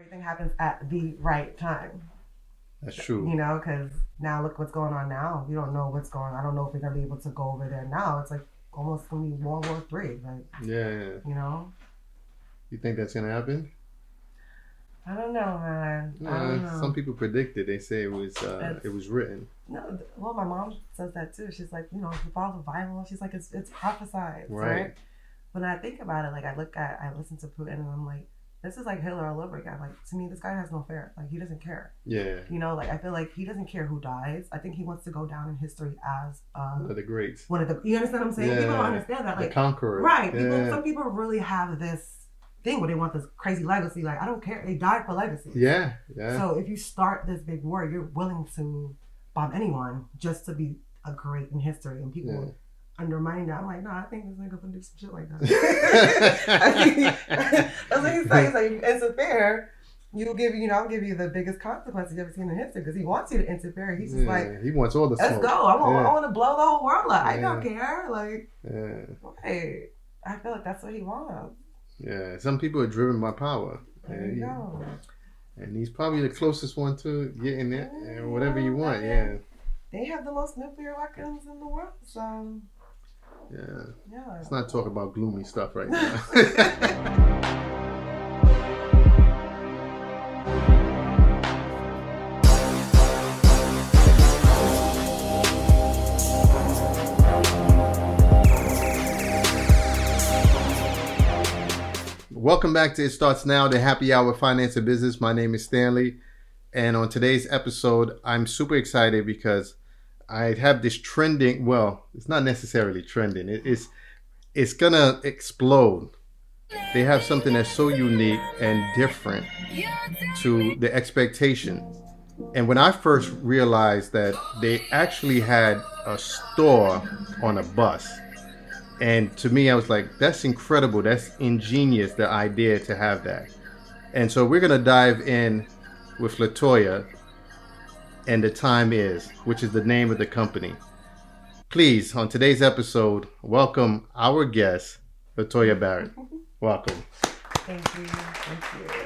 Everything happens at the right time. That's true. You know, because now look what's going on now. We don't know what's going. on. I don't know if we're gonna be able to go over there now. It's like almost gonna be World War Three. Like yeah, yeah. you know, You think that's gonna happen? I don't know, man. Uh, don't know. some people predicted. They say it was uh, it was written. No, well, my mom says that too. She's like, you know, if you follow the Bible, she's like, it's it's prophesied, Right. right? When I think about it, like I look at, I listen to Putin, and I'm like, this is like Hitler all over again. Like to me, this guy has no fear. Like he doesn't care. Yeah, You know, like I feel like he doesn't care who dies. I think he wants to go down in history as one um, of the greats, one of the. You understand what I'm saying? People don't understand that. the Like conqueror. right, people. Yeah. Some people really have this thing where they want this crazy legacy. Like I don't care. They died for legacy. yeah, yeah. So if you start this big war, you're willing to bomb anyone just to be a great in history, and people Yeah. Undermining that. I'm like, no, I think this nigga gonna do some shit like that. I think- That's what he's saying. He's like, if you interfere, you'll give you know, I'll give you the biggest consequences you've ever seen in history because he wants you to interfere. He's just Yeah, like, he wants all the let's smoke. go. I want, Yeah. I want to blow the whole world up. I don't care. Like, Yeah, right. I feel like that's what he wants. yeah. Some people are driven by power, There and, you go. and he's probably the closest one to getting it, and whatever you want. Yeah, They have the most nuclear weapons in the world, so yeah. yeah. Let's not talk about gloomy stuff right now. Welcome back to It Starts Now, the happy hour finance and business. My name is Stanley. And on today's episode, I'm super excited because I have this trending, well, it's not necessarily trending. It is it's gonna explode. They have something that's so unique and different to the expectations. And when I first realized that they actually had a store on a bus, and to me, I was like, that's incredible. That's ingenious, the idea to have that. And so we're going to dive in with Latoya, and the time is, which is the name of the company. Please, on today's episode, welcome our guest, Latoya Barrett. Welcome. Thank you. Thank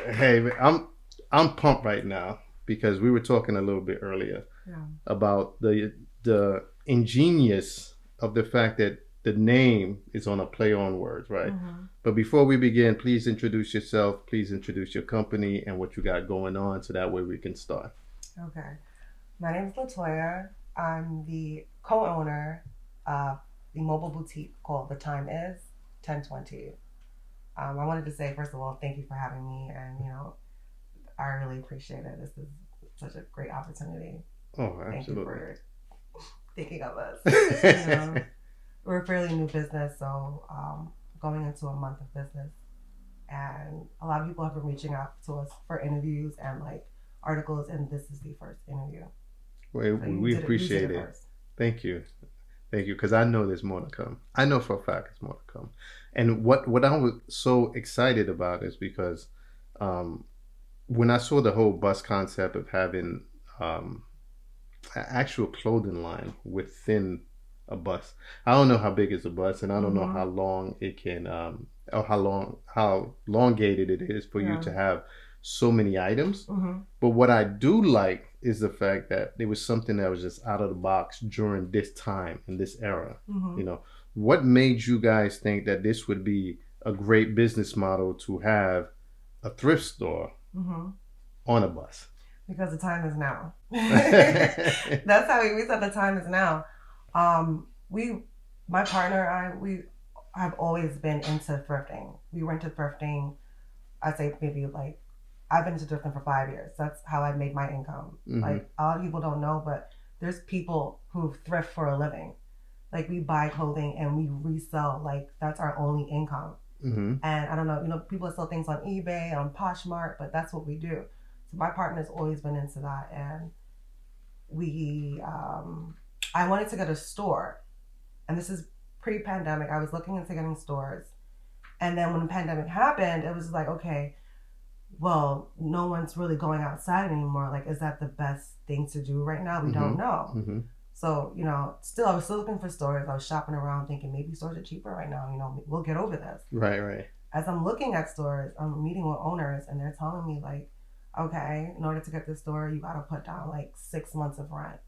you. Hey, I'm I'm pumped right now because we were talking a little bit earlier Yeah. about the the ingenious of the fact that the name is on a play on words, right? Mhm. But before we begin, please introduce yourself. Please introduce your company and what you got going on, so that way we can start. Okay. My name is Latoya. I'm the co-owner of the mobile boutique called The Time Is 1020. Um, I wanted to say first of all, thank you for having me, and you know, I really appreciate it. This is such a great opportunity. Oh, absolutely. Thank you for thinking of us. you know, we're a fairly new business, so um, going into a month of business, and a lot of people have been reaching out to us for interviews and like articles, and this is the first interview. So we did it- appreciate it. Thank you. Thank you. Because I know there's more to come. I know for a fact there's more to come. And what, what I was so excited about is because um, when I saw the whole bus concept of having um, an actual clothing line within a bus, I don't know how big is a bus and I don't know Mhm. how long it can, um, or how long, how elongated it is for you to have so many items. Mm-hmm. But what I do like is the fact that there was something that was just out of the box during this time in this era. Mm-hmm. You know, what made you guys think that this would be a great business model to have a thrift store Mm-hmm. on a bus? Because the time is now. That's how we, we said the time is now. Um, we, my partner, I, we have always been into thrifting. We were into thrifting. I'd say maybe like I've been into thrifting for five years. That's how I made my income. Mhm. Like a lot of people don't know, but there's people who thrift for a living. Like we buy clothing and we resell. Like that's our only income. hmm And I don't know, you know, people sell things on eBay, on Poshmark, but that's what we do. So my partner's always been into that, and we, um, I wanted to get a store, and this is pre-pandemic. I was looking into getting stores, and then when the pandemic happened, it was like, okay, well, no one's really going outside anymore. Like, is that the best thing to do right now? We don't know. hmm So, you know, still, I was still looking for stores. I was shopping around thinking maybe stores are cheaper right now. You know, we'll get over this Right, right. as I'm looking at stores, I'm meeting with owners and they're telling me like, okay, in order to get this store, you gotta put down like six months of rent.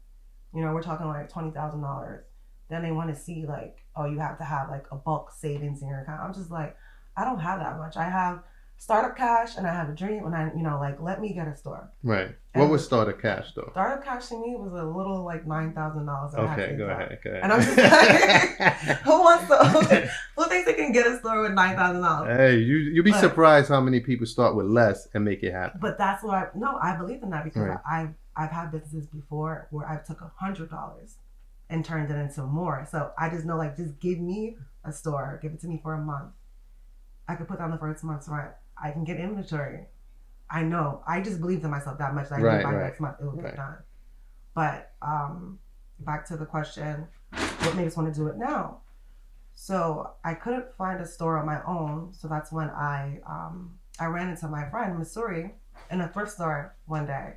You know, we're talking like twenty thousand dollars. Then they want to see like, oh, you have to have like a bulk savings in your account. I'm just like, I don't have that much. I have startup cash and I have a dream and I, you know, like let me get a store. Right. What was startup cash though? Startup cash to me was a little like nine thousand dollars. Okay, go ahead. Go ahead. And I'm just like, who wants to? who thinks they can get a store with nine thousand dollars? hey, you you'd be But- surprised how many people start with less and make it happen. But that's what I no, I believe in that because Right. I've I've had businesses before where I took a hundred dollars and turned it into more. So I just know like just give me a store, give it to me for a month. I could put down the first month's rent. I can get inventory. I know. I just believed in myself that much that I Right, knew by right, next month it would right. get done. But um back to the question, what made us want to do it now? So I couldn't find a store on my own. So that's when I um I ran into my friend in Missouri in a thrift store one day.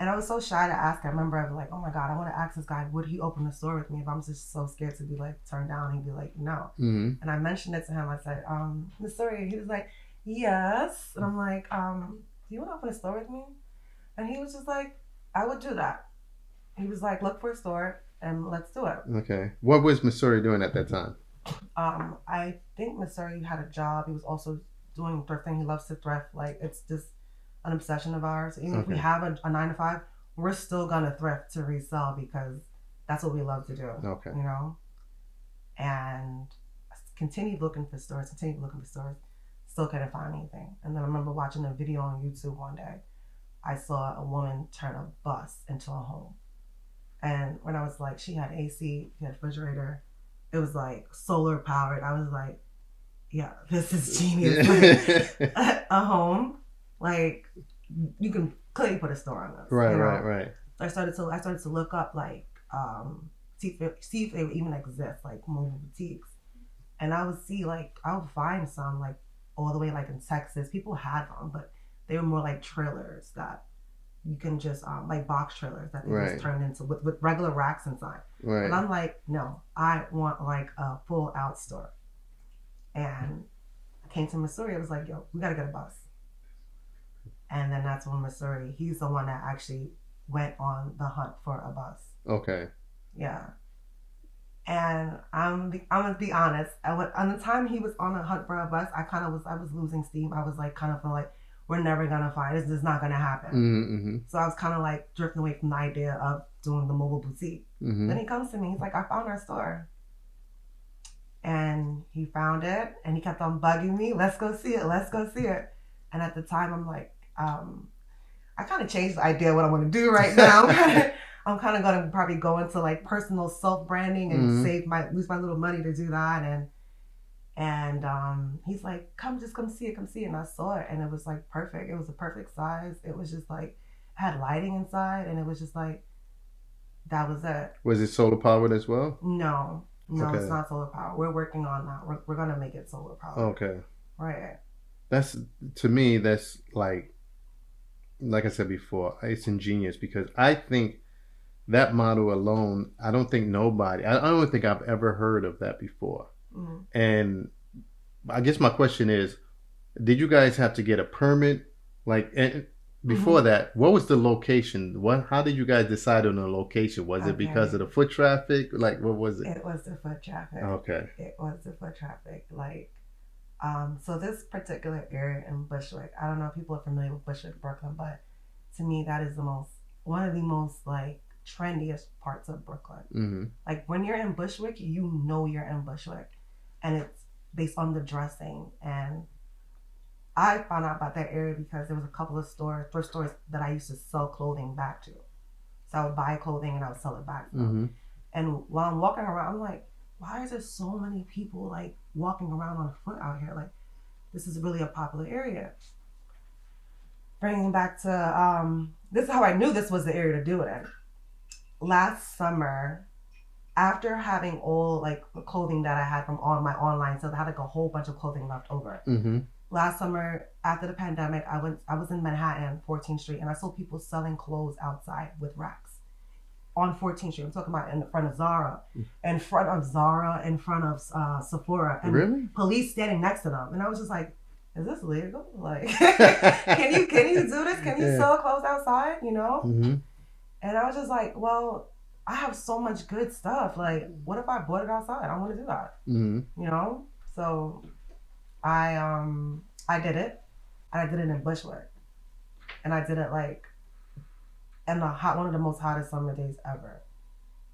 And I was so shy to ask. I remember I was like, oh my God, I want to ask this guy, would he open a store with me? If I'm just so scared to be like turned down, he'd be like, no. hmm And I mentioned it to him. I said, um, Missouri. He was like, yes. And I'm like, um, do you want to open a store with me? And he was just like, I would do that. He was like, look for a store and let's do it. Okay. What was Missouri doing at that time? Um, I think Missouri had a job. He was also doing thrifting. He loves to thrift. Like it's just an obsession of ours. Even if we have a, a nine to five, we're still gonna thrift to resell because that's what we love to do. Okay. You know, and continued looking for stores. Continued looking for stores. Still couldn't find anything. And then I remember watching a video on YouTube one day. I saw a woman turn a bus into a home. And when I was like, she had AC, she had refrigerator, it was like solar powered. I was like, yeah, this is genius. Like, a home, like you can clearly put a store on this. right, you know? right, right. So I started to I started to look up like um see if see if they would even exist like mobile boutiques, and I would see like I would find some like all the way like in Texas. People had them, but they were more like trailers that you can just um like box trailers that they Right. just turned into with, with regular racks inside. Right. And I'm like, no, I want like a full out store. And I came to Missouri. I was like, yo, we gotta get a bus. And then that's when Missouri, he's the one that actually went on the hunt for a bus. Okay. Yeah. And I'm I'm gonna be honest. I went, on the time he was on the hunt for a bus, I kind of was I was losing steam. I was like kind of like we're never gonna find this. Is not gonna happen. Mm-hmm. So I was kind of like drifting away from the idea of doing the mobile boutique. hmm Then he comes to me. He's like, I found our store. And he found it and he kept on bugging me. Let's go see it. Let's go see it. And at the time, I'm like, um, I kind of changed the idea of what I want to do right now. I'm kind of going to probably go into like personal self branding and Mhm. save my lose my little money to do that. And and um, he's like, come, just come see it, come see it. And I saw it and it was like perfect. It was a perfect size. It was just like had lighting inside and it was just like that was it. Was it solar powered as well? No, no, Okay. it's not solar power. We're working on that. We're, we're gonna make it solar power. Okay. Right. That's to me. That's like, like I said before, it's ingenious because I think that model alone. I don't think nobody. I don't think I've ever heard of that before. Mhm. And I guess my question is, did you guys have to get a permit? Like and before Mm-hmm. that, what was the location? What? How did you guys decide on the location? Was it because of the foot traffic? Like what was it? It was the foot traffic. Okay. It was the foot traffic. Like, um, so this particular area in Bushwick, I don't know if people are familiar with Bushwick, Brooklyn, but to me, that is the most one of the most like trendiest parts of Brooklyn. hmm Like when you're in Bushwick, you know you're in Bushwick, and it's based on the dressing. And I found out about that area because there was a couple of stores, thrift stores that I used to sell clothing back to. So I would buy clothing and I would sell it back. to them. hmm And while I'm walking around, I'm like, why is there so many people like walking around on foot out here? Like, this is really a popular area. Bringing back to um, this is how I knew this was the area to do it in. Last summer, after having all like the clothing that I had from all my online sales, I had like a whole bunch of clothing left over. hmm Last summer, after the pandemic, I went. I was in Manhattan, 14th Street, and I saw people selling clothes outside with racks on 14th Street. I'm talking about in front of Zara, in front of Zara, in front of uh, Sephora, and Really? police standing next to them. And I was just like, is this legal? Like, can you can you do this? Can you Yeah. sell clothes outside? You know? hmm And I was just like, well, I have so much good stuff. Like, what if I bought it outside? I want to do that. hmm You know? So, I um I did it, and I did it in Bushwick, and I did it like in the hot one of the most hottest summer days ever.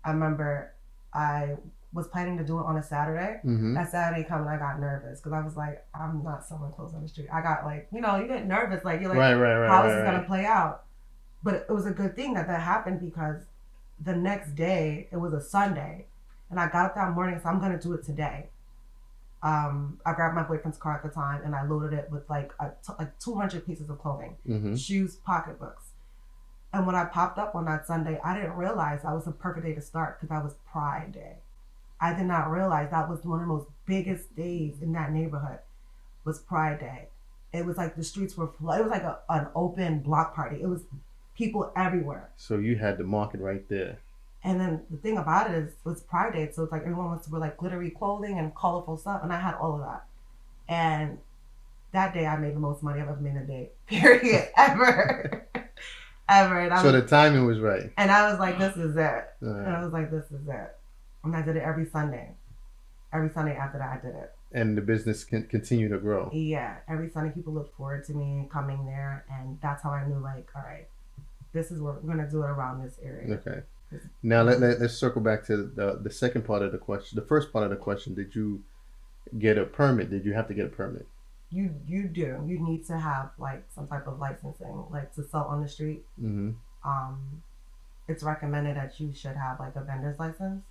I remember I was planning to do it on a Saturday. hmm That Saturday coming, I got nervous because I was like, I'm not selling clothes on the street. I got like, you know, you get nervous, like you're like, right, right, right. how is right, this right. gonna play out? But it was a good thing that that happened because the next day it was a Sunday, and I got up that morning, so I'm gonna do it today. Um, I grabbed my boyfriend's car at the time and I loaded it with like a t- like 200 pieces of clothing, Mhm. shoes, pocketbooks. And when I popped up on that Sunday, I didn't realize that was the perfect day to start because that was Pride Day. I did not realize that was one of the most biggest days in that neighborhood was Pride Day. It was like the streets were full. It was like a, an open block party. It was people everywhere. So you had the market right there. And then the thing about it is, it's Pride Day, so it's like everyone wants to wear like glittery clothing and colorful stuff, and I had all of that. And that day, I made the most money I've ever made in a day, period, ever, ever. And I, So was, the timing was right. and I was like, this is it. All And. I was like, this is it. And I did it every Sunday. Every Sunday after that, I did it. And the business can continue to grow. Yeah, every Sunday people looked forward to me coming there, and that's how I knew, like, all right, this is what we're gonna do it around this area. Okay. Now let, let, us circle back to the the second part of the question. The first part of the question: Did you get a permit? Did you have to get a permit? You you do. You need to have like some type of licensing, like to sell on the street. Mm-hmm. Um, it's recommended that you should have like a vendor's license.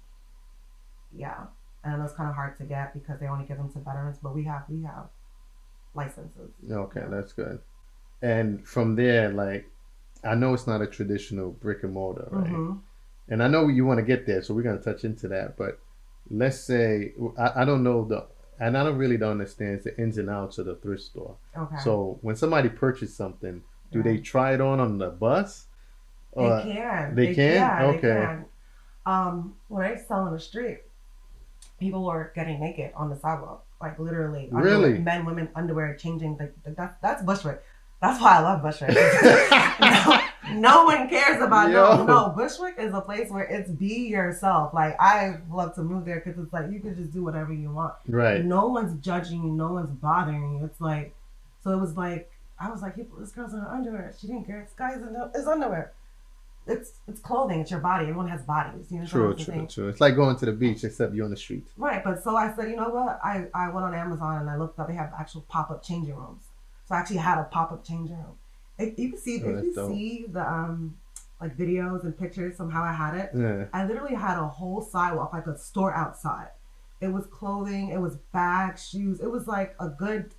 Yeah, and it's kind of hard to get because they only give them to veterans, but we have we have licenses. Okay, that's good. And from there, like, I know it's not a traditional brick and mortar, right? Mhm. And I know you want to get there, so we're gonna touch into that. But let's say I, I don't know the, and I don't really don't understand the ins and outs of the thrift store. Okay. So when somebody purchases something, do they try it on on the bus? They Or- can. they can? Yeah, Okay. They can. Um, when I sell on the street, people were getting naked on the sidewalk, like literally. underwear- Really? men, women, underwear, changing. Like that, that's Bushwick. That's why I love Bushwick. no, no one cares about Yo. no. No, Bushwick is a place where it's be yourself. Like I love to move there because it's like you can just do whatever you want. right. No one's judging you. No one's bothering you. It's like, so it was like, I was like, "People, this girl's in her underwear. She didn't care. This guy's in his underwear. It's it's clothing. It's your body. Everyone has bodies. You know True, true, saying? true. It's like going to the beach, except you're on the street. Right. But so I said, you know what? I I went on Amazon and I looked up. They have actual pop up changing rooms. So I actually had a pop up changing room. If you can see, Oh, if you dope. see the um like videos and pictures from how I had it, Yeah. I literally had a whole sidewalk, like a store outside. It was clothing, it was bags, shoes. It was like a good,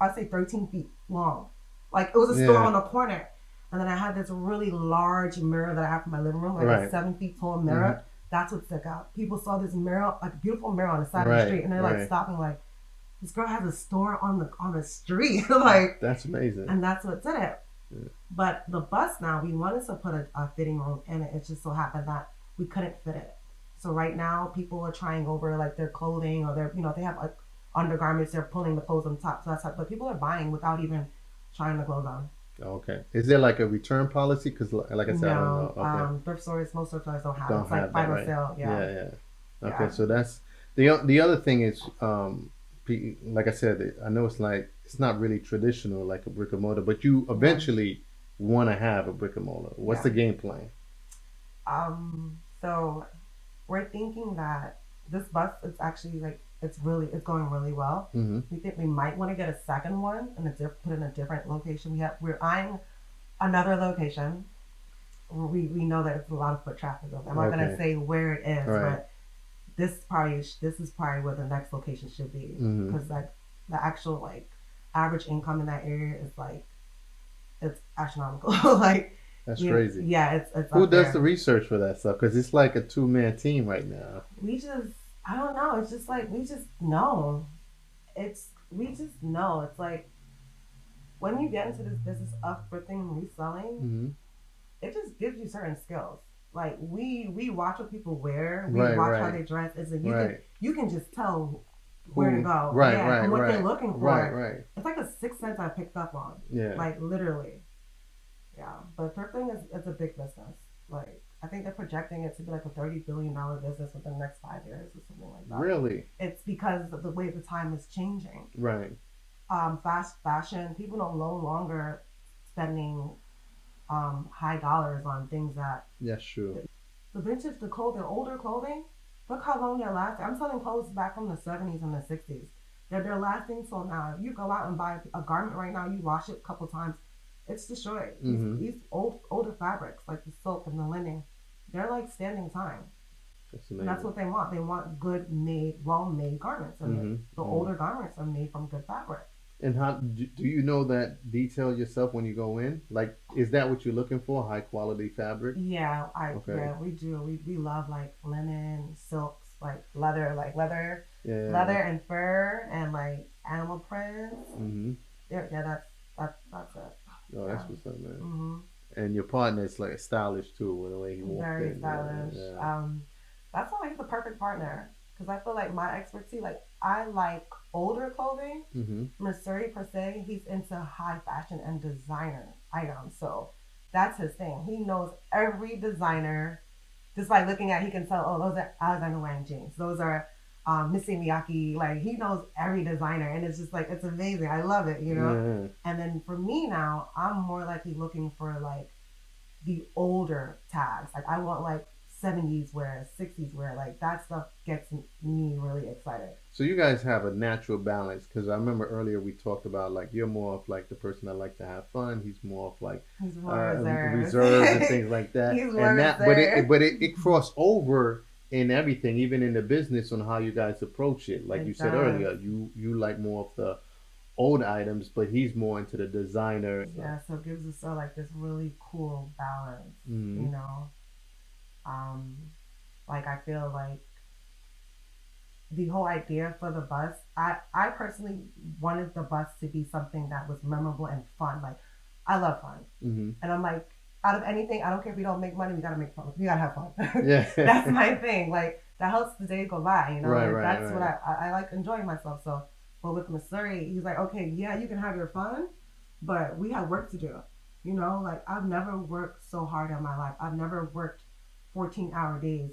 I'd say 13 feet long. Like it was a store Yeah. on the corner. And then I had this really large mirror that I have for my living room, like Right. Mm-hmm. a seven feet tall mirror. That's what stuck out. People saw this mirror, like a beautiful mirror on the side of the street, and they're like right. stopping, like, this girl has a store on the on the street. like That's amazing. and that's what did it. Yeah. But the bus now, we wanted to put a, a fitting room in it. It just so happened that we couldn't fit it. So right now, people are trying over like their clothing or their, you know, they have like undergarments. They're pulling the clothes on top. So that's how, but people are buying without even trying the clothes on. Okay. Is there like a return policy? Because, like I said, I don't know. no, Okay. um, thrift stores, most thrift stores don't have. Don't it. It's like have that, final right. sale. Yeah. yeah, yeah. Okay, Yeah. so that's the the other thing is, um, like I said, I know it's like it's not really traditional like a brick and mortar, but you eventually want to have a brick and mortar. What's Yeah. the game plan? Um, so we're thinking that this bus is actually like it's really it's going really well. Mm-hmm. We think we might want to get a second one and diff- put in a different location. We have we're eyeing another location. We we know that it's a lot of foot traffic. I'm not Okay. gonna say where it is, Right. but this probably this is probably where the next location should be Mhm. because like the actual like average income in that area is like it's astronomical. like That's crazy. Yeah, it's it's Who does there. the research for that stuff? Because it's like a two man team right now. we just I don't know. It's just like we just know. It's we just know. It's like when you get into this business of thrifting and reselling, Mm-hmm. it just gives you certain skills. Like we we watch what people wear, we Right, watch how they dress. It's like you Right. can you can just tell where to go. right, yeah, right, and what right, they're looking for. Right, right. It's like a sixth sense I picked up on. Yeah. Like literally. Yeah. But thrifting is it's a big business. Like I think they're projecting it to be like a thirty billion dollar business within the next five years or something like that. really? It's because of the way the time is changing. Right. Um, fast fashion, people are no longer spending um, high dollars on things that That's true. the vintage, the clothing, older clothing. Look how long they're lasting. I'm selling clothes back from the 70s and the 60s. They're, they're lasting so now. If you go out and buy a garment right now, you wash it a couple times, it's destroyed. These- Mhm. These, old older fabrics, like the silk and the linen, they're like standing time. That's that's what they want. They want good made, well made garments. And Mhm, the mhm. older garments are made from good fabric. And how do you know that detail yourself when you go in? Like, is that what you're looking for? High quality fabric? Yeah, I Okay. yeah, we do. We, we love like linen, silks, like leather, like leather, Yeah. leather and fur, and like animal prints. Mm-hmm. Yeah, yeah, that's that's that's it. Oh, that's Yeah. what's up, man. hmm And your partner is like stylish too, with the way he walked Very in. stylish. Yeah. Um, that's why he's the perfect partner because I feel like my expertise, like I like older clothing. Mm-hmm. Missouri per se, he's into high fashion and designer items. So that's his thing. He knows every designer. Just by looking at, he can tell. Oh, those are Alexander Wang jeans. Those are um, Issey Miyake. Like he knows every designer, and it's just like it's amazing. I love it. You know. And then for me now, I'm more likely looking for like the older tags. Like I want like 70s wear, 60s wear. Like that stuff gets me really excited. So you guys have a natural balance because I remember earlier we talked about like you're more of like the person that like to have fun. He's more of like He's more uh, reserved. reserved and things like that. He's more and that, but it, but it, it crossed over in everything, even in the business on how you guys approach it. Like It you said earlier, you you like more of the old items, but he's more into the designer. Yeah, so it gives us uh, like this really cool balance, Mhm. you know. Um, like I feel like the whole idea for the bus, I I personally wanted the bus to be something that was memorable and fun. Like I love fun, Mhm. and I'm like, out of anything, I don't care if we don't make money, we gotta make fun. We gotta have fun. Yeah. that's my thing. Like that helps the day go by. You know, Right, Like, right, that's what I, I I like enjoying myself. So, but with Missouri, he's like, okay, yeah, you can have your fun, but we have work to do. You know, like I've never worked so hard in my life. I've never worked 14 hour days,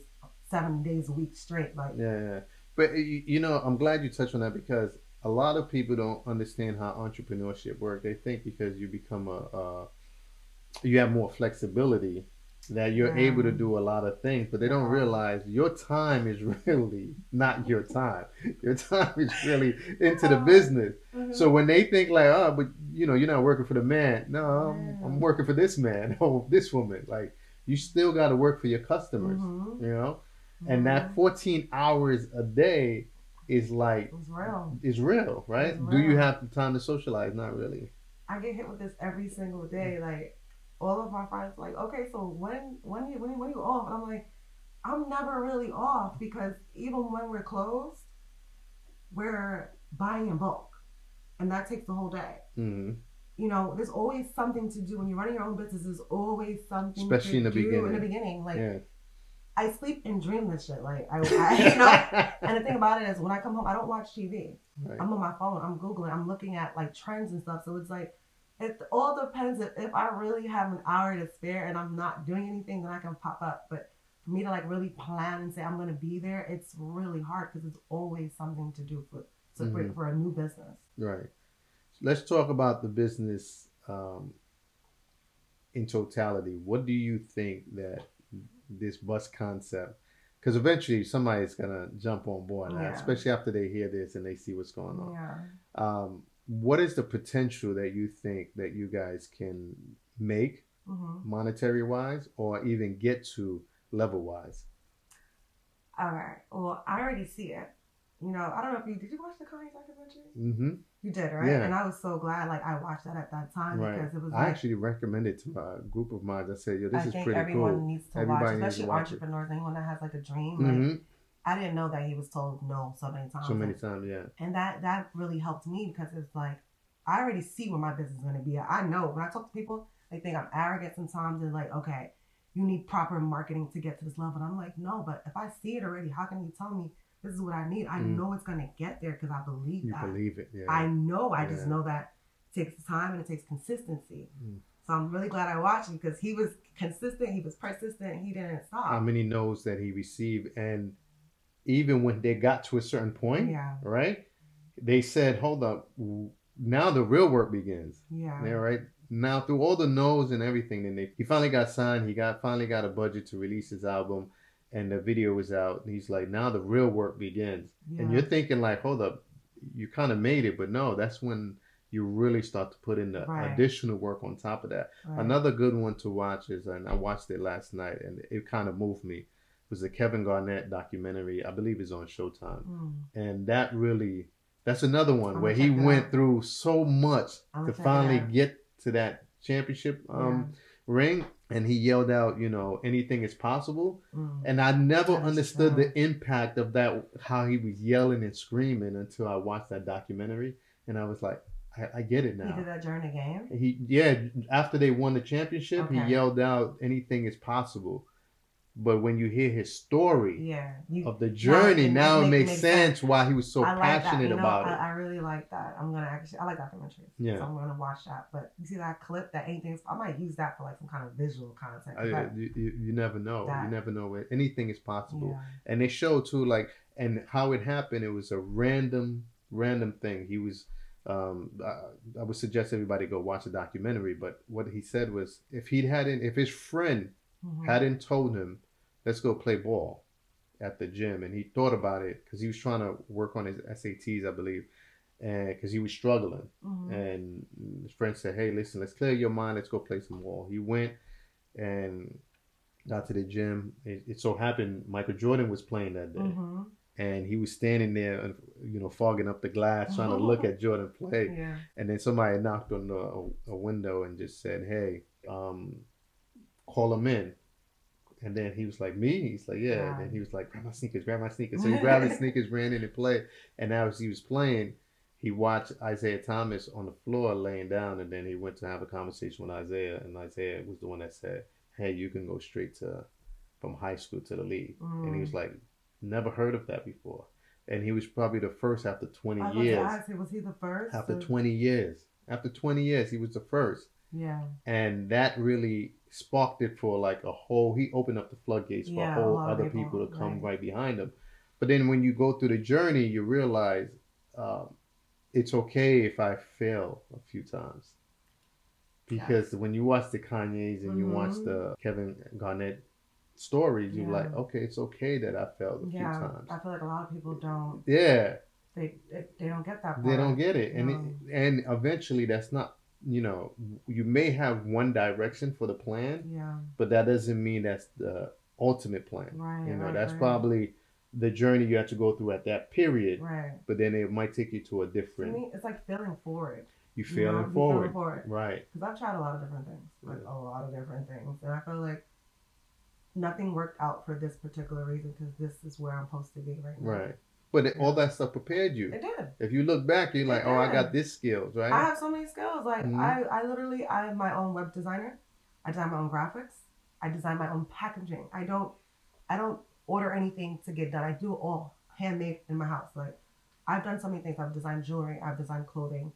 seven days a week straight. Like, Yeah, yeah. But you, you know, I'm glad you touched on that because a lot of people don't understand how entrepreneurship works. They think because you become a, uh, you have more flexibility that you're Yeah. able to do a lot of things, but they don't realize your time is really not your time. Your time is really into the business. So when they think like, oh, but you know, you're not working for the man. No, I'm, Yeah. I'm working for this man or this woman. Like, you still got to work for your customers. Mhm. You know and that 14 hours a day is like it's real. is real right It's do you have the time to socialize not really I get hit with this every single day. Like all of my friends, like, okay, so when when you when, when you off? And I'm like, I'm never really off because even when we're closed, we're buying in bulk, and that takes the whole day. hmm You know, there's always something to do when you're running your own business. There's always something, Especially in the do in the beginning. Like yeah I sleep and dream this shit. Like I, I you know. And the thing about it is, when I come home, I don't watch TV. right. I'm on my phone. I'm googling. I'm looking at like trends and stuff. So it's like it all depends. If, if I really have an hour to spare and I'm not doing anything, then I can pop up. But for me to like really plan and say I'm gonna be there, it's really hard because it's always something to do for to, for, Mhm. for a new business. right let's talk about the business um, in totality what do you think that this bus concept because eventually somebody's gonna jump on board Yeah. especially after they hear this and they see what's going on Yeah. um, what is the potential that you think that you guys can make hmm monetary wise or even get to level wise All right. Well, I already see it. You know, I don't know if you did. You watch the Kanye documentary? mm-hmm. You did, right? Yeah. And I was so glad, like I watched that at that time right because it was. i like, actually recommended to a group of mine i said yo this I is think pretty everyone cool needs to Everybody watch, especially watch it. entrepreneurs, anyone that has like a dream. Like, hmm I didn't know that he was told no so many times. so many times yeah And that that really helped me because it's like I already see where my business is gonna be. I know when I talk to people, they think I'm arrogant sometimes and like, okay, you need proper marketing to get to this level. And I'm like, no, but if I see it already, how can you tell me this is what I need. I Mm. know it's gonna get there because I believe You that. believe it. Yeah. I know. I just know that it takes time and it takes consistency. Mm. So I'm really glad I watched him because he was consistent. He was persistent. He didn't stop. How many knows that he received, and even when they got to a certain point, yeah. right? They said, "Hold up, now the real work begins." Yeah. Yeah, right. Now through all the no's and everything, then they, he finally got signed. He got finally got a budget to release his album, and the video was out. And he's like, "Now the real work begins." Yeah. And you're thinking like, "Hold up, you kind of made it," but no, that's when you really start to put in the Right. additional work on top of that. Right. Another good one to watch is, and I watched it last night, and it kind of moved me. It Was the Kevin Garnett documentary? I believe it's on Showtime, Mm. and that really, that's another one I'ma where he went out. through so much I'ma to finally get to that championship um, ring, and he yelled out, you know, anything is possible. Mm. And I never That's understood the impact of that, how he was yelling and screaming until I watched that documentary, and I was like, I, I get it now. He did that during the game. He yeah, after they won the championship, Okay. he yelled out anything is possible. But when you hear his story Yeah. You, of the journey, it now it makes makes sense, sense. why he was so like passionate You know, about I, it. I really like that. I'm gonna actually. I like documentaries. Yeah. So I'm gonna watch that. But you see that clip? That anything. I might use that for like some kind of visual content. I- That- you, you never know. That- you never know where anything is possible. yeah. And they show too, like, and how it happened. It was a random, random thing. He was. Um, I, I would suggest everybody go watch the documentary. But what he said was, if he hadn't, if his friend Mhm. hadn't told him, let's go play ball at the gym. And he thought about it because he was trying to work on his SATs, I believe, and because he was struggling. Mhm. And his friend said, hey, listen, let's clear your mind. Let's go play some ball. He went and got to the gym. It, it so happened Michael Jordan was playing that day. Mhm. And he was standing there, and you know, fogging up the glass, trying to look at Jordan play. Yeah. And then somebody knocked on the, a, a window and just said, "Hey, um, call him in." And then he was like, "Me?" He's like, "Yeah." Wow. And then he was like, "Grab my sneakers, grab my sneakers." So he grabbed his sneakers, ran in and played. And now as he was playing, he watched Isiah Thomas on the floor laying down, and then he went to have a conversation with Isiah, and Isiah was the one that said, "Hey, you can go straight to from high school to the league." And he was Mm. like, "Never heard of that before." And he was probably the first after twenty I years to ask was he the first? after or- 20 years. After 20 years, he was the first. Yeah. And that really sparked it for like a whole, he opened up the floodgates for Yeah, a whole other people, people, to come right. right. behind him. But then when you go through the journey, you realize um, it's okay if I fail a few times. Because when you watch the Kanye's and you watch Mhm. the Kevin Garnett stories, you're like, okay, it's okay that I failed a Yeah. few times. I feel like a lot of people don't. Yeah. They they, don't get that. Part. they don't get it and No. it, and eventually that's not you know you may have one direction for the plan Yeah. but that doesn't mean that's the ultimate plan Right. you know right, that's right. probably the journey you have to go through at that period Right. but then it might take you to a different me, it's like feeling forward. you you know, failing you forward Failing forward. right Because I've tried a lot of different things, like Yeah. a lot of different things, and I feel like nothing worked out for this particular reason because this is where I'm supposed to be right now. right but it, all that stuff prepared you It did. if you look back you're like It oh i got this skills right I have so many skills. Like Mhm. I, I literally, I am my own web designer. I design my own graphics. I design my own packaging. I don't, I don't order anything to get done. I do it all handmade in my house. Like I've done so many things. I've designed jewelry. I've designed clothing.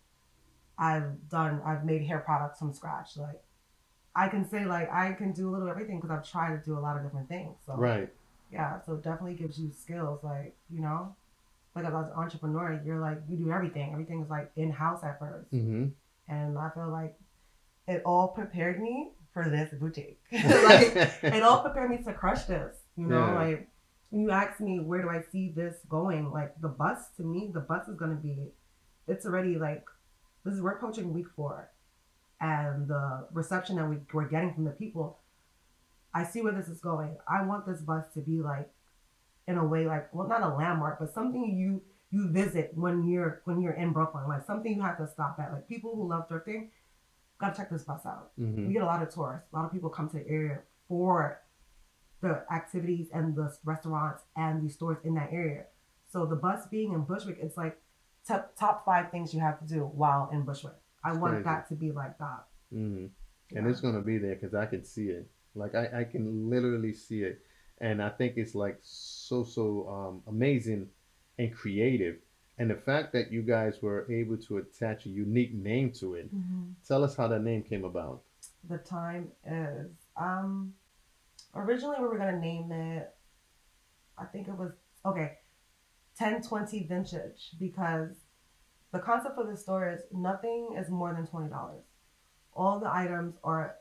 I've done. I've made hair products from scratch. Like I can say like I can do a little everything because I've tried to do a lot of different things. So right yeah, so it definitely gives you skills. Like you know, like as an entrepreneur, you're like you do everything. Everything is like in house at 1st mm-hmm. and I feel like it all prepared me for this boutique. like it all prepared me to crush this. You know, Yeah. like when you ask me where do I see this going, like the bus to me, the bus is gonna be. It's already like this is we're approaching week four, and the reception that we, we're getting from the people. I see where this is going. I want this bus to be like, in a way, like well, not a landmark, but something you you visit when you're when you're in Brooklyn, like something you have to stop at. Like people who love thrifting, gotta check this bus out. Mm-hmm. We get a lot of tourists. A lot of people come to the area for the activities and the restaurants and the stores in that area. So the bus being in Bushwick, it's like top top five things you have to do while in Bushwick. I want crazy. that to be like that. Mm-hmm. Yeah. and it's gonna be there because I can see it. Like I, I can literally see it. and I think it's like so so so um, amazing and creative. And the fact that you guys were able to attach a unique name to it. Tell us how that name came about. The time is um originally we were gonna name it I think it was okay 1020 vintage because the concept of the store is nothing is more than twenty dollars. All the items are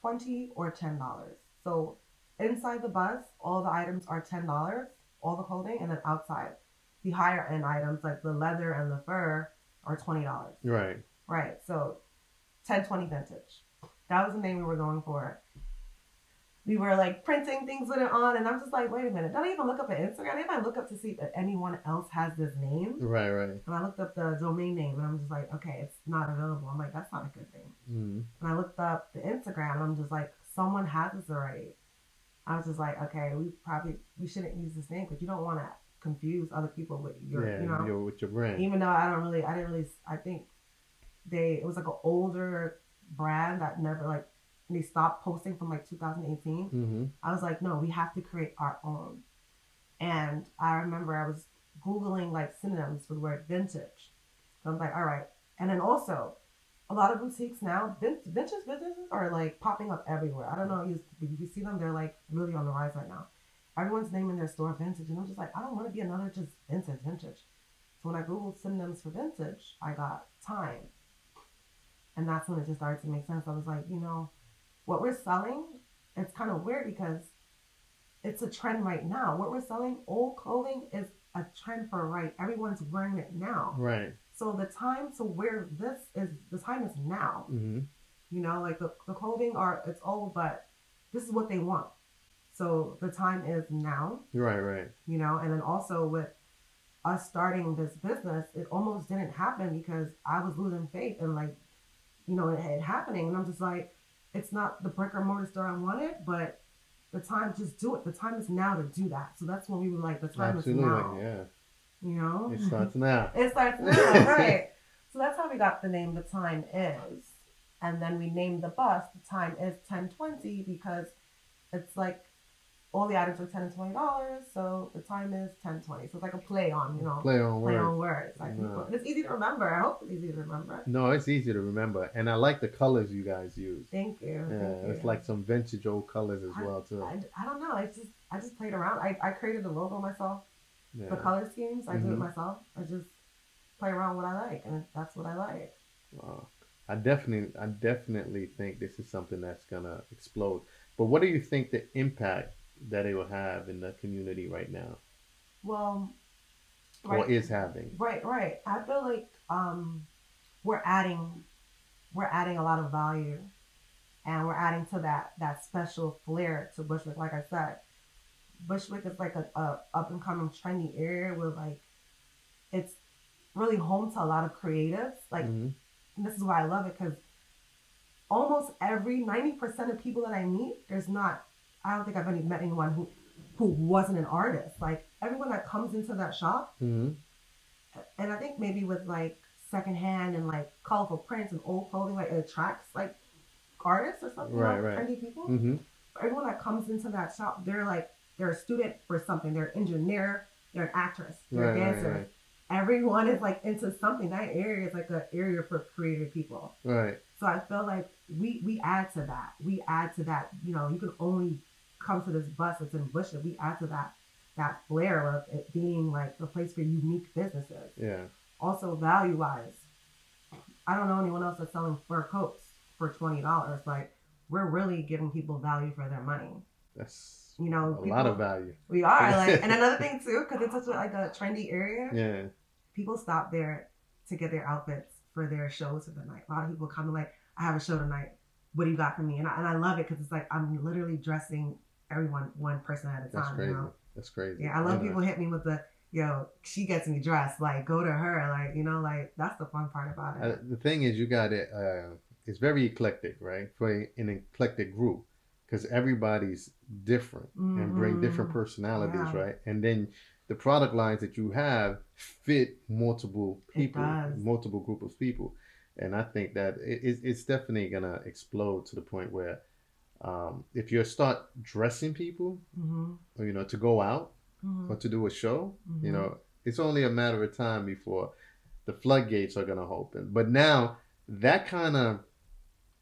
twenty or ten dollars. So inside the bus, all the items are ten dollars, all the clothing, and then outside, the higher end items like the leather and the fur are twenty dollars. Right. Right. So 1020 vintage. That was the name we were going for. We were like printing things with it on, and I'm just like, wait a minute. Don't I even look up at Instagram. If I look up to see if anyone else has this name. Right. Right. And I looked up the domain name, and I'm just like, okay, it's not available. I'm like, that's not a good thing. Mm. And I looked up the Instagram, and I'm just like, someone has this already. I was just like, okay, we probably we shouldn't use this name because you don't want to confuse other people with your, yeah. you know you're with your brand. even though I don't really, I didn't really, I think they, it was like an older brand that never like, they stopped posting from like 2018. mm-hmm. I was like, no, we have to create our own. And I remember I was Googling like synonyms for the word vintage. So I'm like, all right. And then also, a lot of boutiques now, vin- vintage businesses are like popping up everywhere. I don't know you, you see them, they're like really on the rise right now. Everyone's naming their store vintage. And I'm just like, I don't want to be another just vintage, vintage. So when I Googled synonyms for vintage, I got time. And that's when it just started to make sense. I was like, you know, what we're selling, it's kind of weird because it's a trend right now. What we're selling, old clothing, is a trend for right. Everyone's wearing it now. Right. So the time to wear this is the time is now. Mm-hmm. You know, like the, the clothing are it's old, but this is what they want. So the time is now, Right. Right. you know, and then also with us starting this business, it almost didn't happen because I was losing faith and like, you know, it, it happening. And I'm just like, it's not the brick or mortar store I wanted, but the time just do it. The time is now to do that. So that's when we were like, the time Absolutely. is now. Yeah. You know? It starts now. It starts now, right. So that's how we got the name The Time Is. And then we named the bus The Time Is 1020 because it's like all the items are 10 and 20 dollars, so the time is 1020. So it's like a play on, you know, Play on play words. on words. Like Yeah. people, it's easy to remember. I hope it's easy to remember. No, it's easy to remember, and I like the colors you guys use. Thank you. Yeah, thank it's you. like some vintage old colors as well too. I, I don't know. I just I just played around. I, I created the logo myself. Yeah. The color schemes, I do it Mhm. myself. I just play around what I like, and that's what I like. Wow. I definitely, I definitely think this is something that's gonna explode. But what do you think the impact that it will have in the community right now, Well, or is having? Right, right. I feel like um, we're adding, we're adding a lot of value, and we're adding to that that special flair to Bushwick. Like I said, Bushwick is like a, a up and coming trendy area where like, it's really home to a lot of creatives. Like Mhm. and this is why I love it because almost every ninety percent of people that I meet, there's not. I don't think I've any, met anyone who who wasn't an artist. Like everyone that comes into that shop Mhm. and I think maybe with like secondhand and like colorful prints and old clothing, like it attracts like artists or something, Right, like right. trendy people. Mhm. Everyone that comes into that shop, they're like they're a student for something. They're an engineer. They're an actress. They're Right, a dancer. right. Everyone is like into something. That area is like an area for creative people. Right. So I feel like we we add to that. We add to that. You know, you can only come to this bus that's in Bushwick. We add to that that flair of it being like a place for unique businesses Yeah. also value wise, I don't know anyone else that's selling fur coats for twenty dollars. Like we're really giving people value for their money. That's You know, a people- lot of value. We are like, and another thing too, because it's such a, like a trendy area. Yeah. People stop there to get their outfits for their shows for the night. A lot of people come and like, I have a show tonight. What do you got for me? And I, and I love it because it's like I'm literally dressing everyone one person at a That's time. crazy. You know? That's crazy. Yeah, I love You know, people hit me with the yo. She gets me dressed. Like go to her. Like you know, like that's the fun part about it. Uh, the thing is, you got it. Uh, it's very eclectic, right? For an eclectic group, because everybody's different and bring different Mhm. personalities, Yeah. right? And then the product lines that you have fit multiple people, multiple group of people, and I think that it, it's definitely gonna explode to the point where um, if you start dressing people, Mm-hmm. or, you know, to go out Mm-hmm. or to do a show, you Mhm. know, it's only a matter of time before the floodgates are going to open. But now that kind of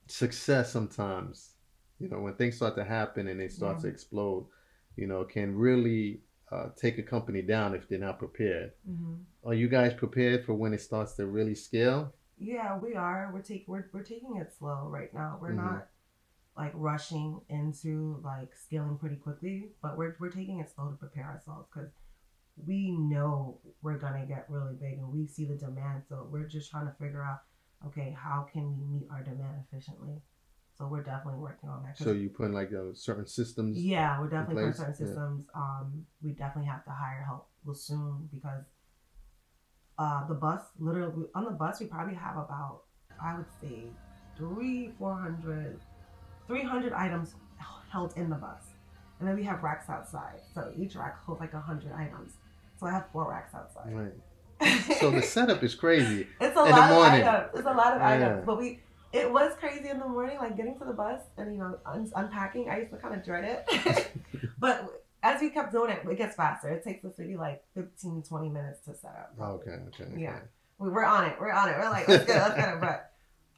success sometimes, you know, when things start to happen and they start to explode, you know, can really uh, take a company down if they're not prepared. Mm-hmm. Are you guys prepared for when it starts to really scale? Yeah, we are. We're taking we're, we're taking it slow right now. We're Mhm. not like rushing into like scaling pretty quickly, but we're we're taking it slow to prepare ourselves because we know we're gonna get really big and we see the demand. So we're just trying to figure out, okay, how can we meet our demand efficiently? So we're definitely working on that. So you put in like uh, certain systems. yeah, we're definitely putting certain Yeah. systems. Um, we definitely have to hire help real soon because uh, the bus, literally on the bus, we probably have about I would say three, 400, 300 items held in the bus, and then we have racks outside. So each rack holds like hundred items. So I have four racks outside. Right. So the setup is crazy. it's a in the lot of morning. items. It's a lot of Yeah. items. But we, it was crazy in the morning, like getting to the bus and you know un- unpacking. I used to kind of dread it, but as we kept doing it, it gets faster. It takes us maybe like 15, 20 minutes to set up. Okay, okay. okay. Yeah. We, we're on it. We're on it. We're like, let's get it. Let's get it. But,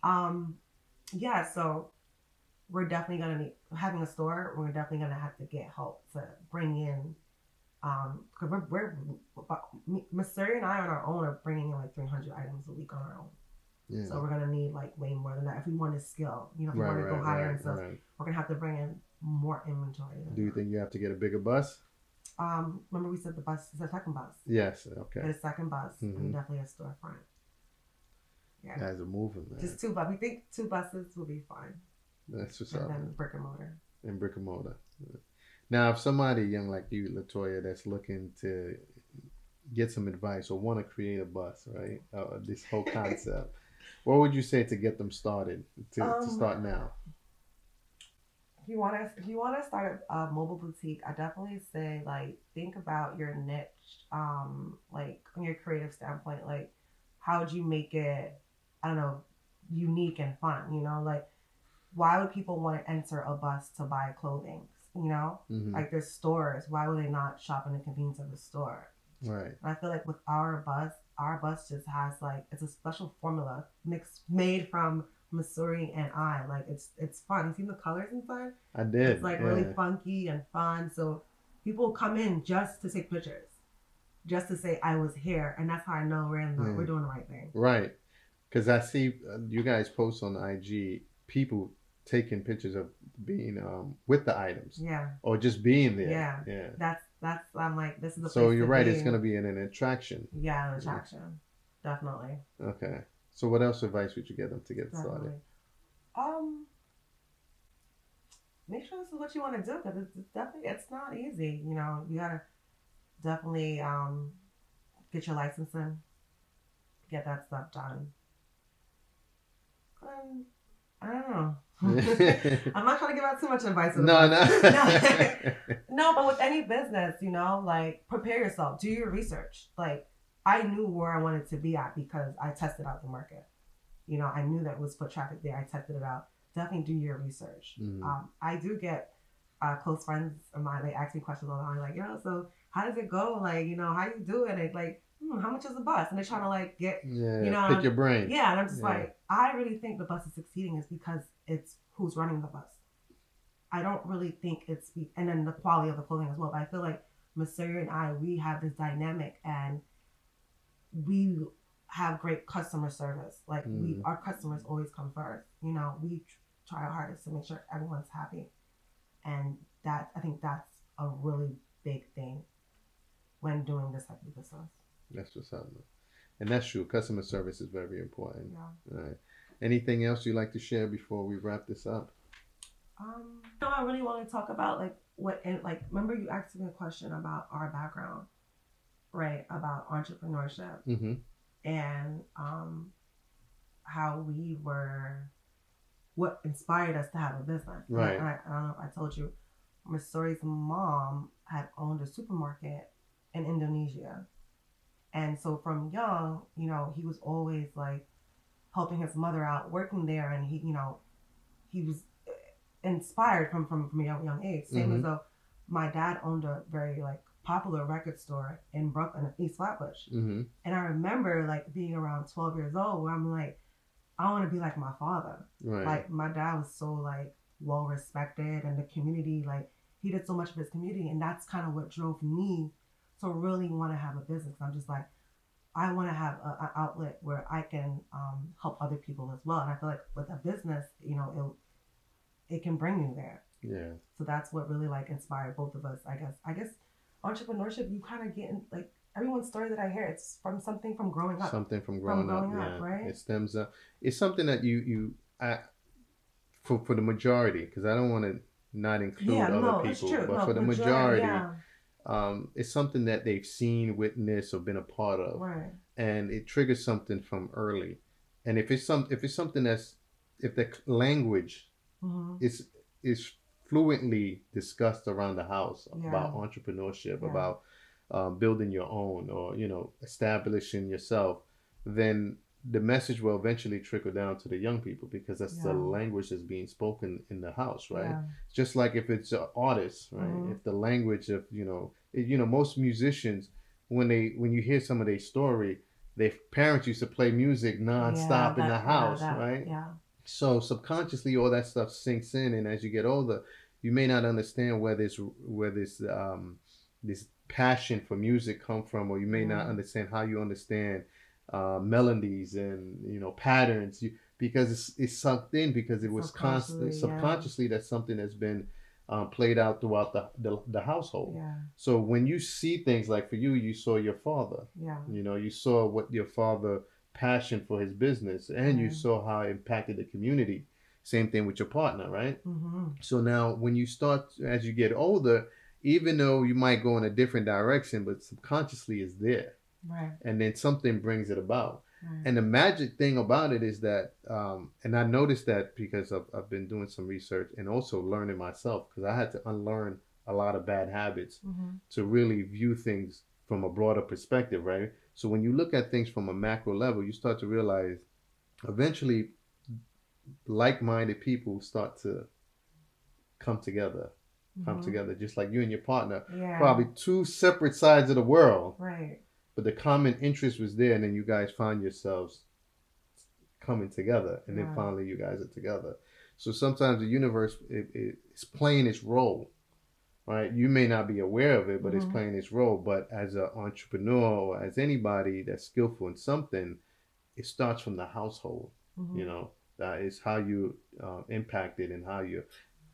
um, yeah. So we're definitely gonna need having a store. We're definitely gonna have to get help to bring in, um, because we're we're me- Miss Suri and I on our own are bringing in like three hundred items a week on our own. Yeah. So we're gonna need like way more than that if we want to scale. You know, if we right, want to right, go higher right, and stuff, we're gonna have to bring in more inventory. Do you think you have to get a bigger bus? Um, remember we said the bus is a second bus. Yes. Okay. Get a second bus Mhm. and definitely a storefront. Yeah. Guys are moving, man. Just two, but we think two buses will be fine. That's what's and up. then brick and mortar. in brick and mortar. Now, if somebody young like you, Latoya, that's looking to get some advice or want to create a bus, right? Uh, this whole concept, what would you say to get them started? To, to Um, start now. If you want to, if you want to start a, a mobile boutique, I definitely say like think about your niche, um, like on your creative standpoint, like how would you make it, I don't know, unique and fun, you know, like why would people want to enter a bus to buy clothing, you know, hmm like there's stores, why would they not shop in the convenience of the store? Right. And I feel like with our bus, our bus just has like it's a special formula mixed made from Missouri and I. Like it's it's fun. You see the colors inside? I did. It's like yeah. really funky and fun. So people come in just to take pictures, just to say I was here, and that's how I know we're in the, Yeah. we're doing the right thing. Right. Because I see uh, you guys post on IG people taking pictures of being um, with the items Yeah, or just being there. Yeah. Yeah. that's that's I'm like this is the So you're right. be. It's going to be an, an attraction. yeah an attraction, definitely. Okay. So what else advice would you get them to get started? Um, make sure this is what you want to do because it's, definitely it's not easy. You know, you gotta definitely um get your licensing, get that stuff done. Um, I don't know. I'm not trying to give out too much advice. with no, no. No, but with any business, you know, like prepare yourself, do your research. Like I knew where I wanted to be at because I tested out the market. You know, I knew that was foot traffic there. I tested it out. Definitely do your research. Mhm. Um, I do get uh, close friends of mine. They ask me questions all the time, like, you know, so how does it go? Like, you know, how you do it? And like, hmm, how much is the bus? And they're trying to like get yeah, you know, pick your brain. yeah, and I'm just Yeah. like, I really think the bus is succeeding is because it's who's running the bus. I don't really think it's, be- and then the quality of the clothing as well. But I feel like Masuri and I, we have this dynamic and we have great customer service. Like we, Mm. our customers always come first. You know, we try our hardest to make sure everyone's happy, and that I think that's a really big thing when doing this type of business. That's what's up. And that's true. Customer service is very important. Yeah. All right. Anything else you'd like to share before we wrap this up? Um, no, I really want to talk about like what and like remember you asked me a question about our background, right? About entrepreneurship Mm-hmm. and um, how we were, what inspired us to have a business. Right. And I, I don't know if I told you, Miss Story's mom had owned a supermarket in Indonesia, and so from young, you know, he was always like helping his mother out, working there, and he, you know, he was inspired from from from a young, young age. Same Mhm. as though my dad owned a very like popular record store in Brooklyn, East Flatbush, Mm-hmm. and I remember like being around twelve years old, where I'm like, I want to be like my father. Right. Like my dad was so like well respected, and the community like he did so much for his community, and that's kind of what drove me to really want to have a business. I'm just like. I want to have an outlet where I can um, help other people as well, and I feel like with a business, you know, it it can bring you there. yeah. So that's what really like inspired both of us. I guess. I guess entrepreneurship, you kind of get in like everyone's story that I hear. It's from something from growing up. Something from growing, growing up, up, yeah. right? It stems up. It's something that you you I, for for the majority because I don't want to not include yeah, other no, people, it's true. but no, for the majority, yeah, um, it's something that they've seen, witnessed, or been a part of, right. and it triggers something from early. And if it's some if it's something that's if the language hmm is is fluently discussed around the house Yeah. about entrepreneurship, Yeah. about um, building your own, or you know, establishing yourself, then the message will eventually trickle down to the young people because that's the language that's being spoken in the house, right? Yeah. Just like if it's an artist, right? Mhm. If the language of you know, you know, most musicians when they when you hear some of their story, their parents used to play music nonstop Yeah, in the house, yeah, that- right? Yeah. So subconsciously, all that stuff sinks in, and as you get older, you may not understand where this where this um, this passion for music come from, or you may not Mhm. understand how you understand uh, melodies and you know patterns. You, because it's it's sunk in because it was constant Subconsciously, yeah. subconsciously that's something that's been um, played out throughout the, the the household. Yeah. So when you see things like for you, you saw your father. Yeah. You know, you saw what your father passion for his business, and you saw how it impacted the community. Same thing with your partner, right? hmm So now, when you start as you get older, even though you might go in a different direction, but subconsciously is there, Right. and then something brings it about. Right. And the magic thing about it is that, um, and I noticed that because I've, I've been doing some research and also learning myself, because I had to unlearn a lot of bad habits hmm to really view things from a broader perspective, right? So when you look at things from a macro level, you start to realize eventually like-minded people start to come together, come Mhm. together just like you and your partner, Yeah. probably two separate sides of the world, Right. But the common interest was there and then you guys find yourselves coming together and then finally you guys are together. So sometimes the universe it, it, it's playing its role right? You may not be aware of it, but it's Mhm. playing its role. But as an entrepreneur or as anybody that's skillful in something, it starts from the household. Mhm. You know, that is how you uh, impacted and how you,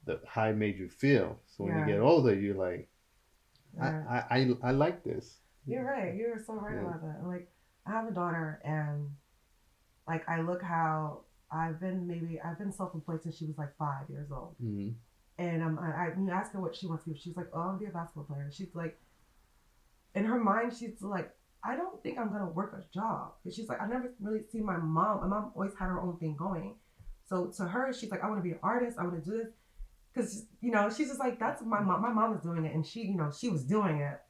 the how it made you feel. So when Yeah. you get older, you're like, Yeah. I, I, I, I like this. You're right. You're so right Yeah. about that. Like, I have a daughter, and like, I look how I've been. Maybe I've been self-employed since she was like five years old. hmm And um, I, I when you ask her what she wants to be. She's like, "Oh, I want to be a basketball player." She's like, in her mind, she's like, "I don't think I'm gonna work a job." Because she's like, I never really see my mom. My mom always had her own thing going. So to her, she's like, "I want to be an artist. I want to do this." Because you know, she's just like, "That's my mom. My mom is doing it, and she, you know, she was doing it."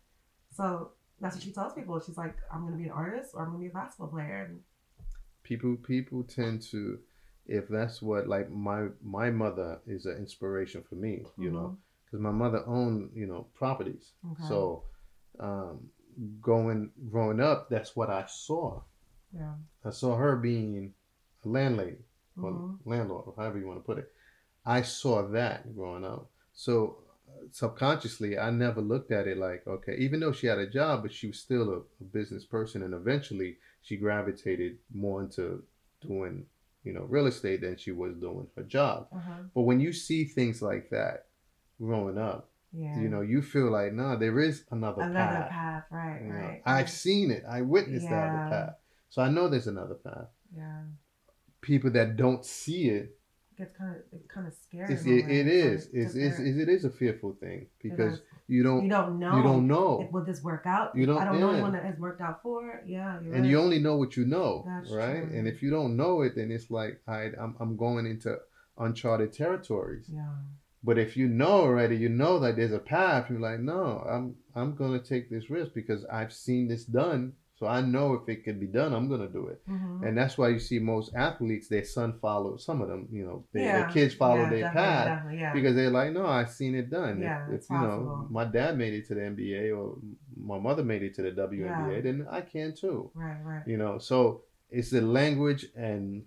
So that's what she tells people. She's like, "I'm gonna be an artist, or I'm gonna be a basketball player." And People, people tend to, if that's what like my my mother is an inspiration for me. You know, because my mother owned you know properties. Okay. So, um, going growing up, that's what I saw. yeah. I saw her being a landlady, or Mhm. landlord, or however you want to put it. I saw that growing up. So subconsciously, I never looked at it like, okay, even though she had a job, but she was still a, a business person, and eventually she gravitated more into doing, you know, real estate than she was doing her job. Uh-huh. But when you see things like that growing up, Yeah. you know, you feel like, nah, there is another, path. another path. path, right? You know, right. I've seen it. I witnessed Yeah. other path. So I know there's another path. yeah. People that don't see It gets kind of it's kind of scary. it's, it, it It's is. like It's, it is a fearful thing because you don't you don't know. you don't know, will this work out? You don't- I don't know yeah. anyone that has worked out for. Yeah, you're and right. you only know what you know, That's right? true. And if you don't know it, then it's like I, I'm I'm going into uncharted territories. yeah, But if you know already, you know that there's a path. You're like, no, I'm I'm gonna take this risk because I've seen this done. So I know if it could be done, I'm gonna do it. Mhm. And that's why you see most athletes, their son follows. Some of them, you know, they, Yeah. their kids follow Yeah, their path yeah. because they're like, no, I've seen it done. Yeah, if, it's you know, my dad made it to the NBA or my mother made it to the WNBA, then I can too. right, right. You know, so it's the language and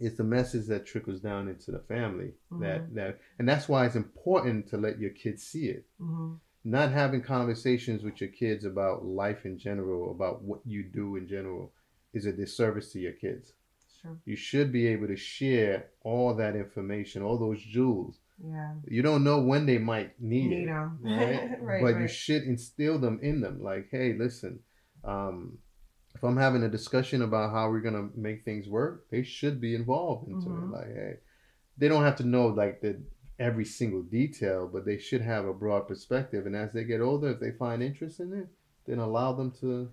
it's the message that trickles down into the family that Mhm. that and that's why it's important to let your kids see it hmm not having conversations with your kids about life in general, about what you do in general, is a disservice to your kids. Sure. You should be able to share all that information, all those jewels. Yeah. You don't know when they might need, Need it, them. right? right. but right. you should instill them in them. Like, hey, listen, um, if I'm having a discussion about how we're gonna make things work, they should be involved into Mhm. it. Like, hey, they don't have to know like the every single detail, but they should have a broad perspective. And as they get older, if they find interest in it, then allow them to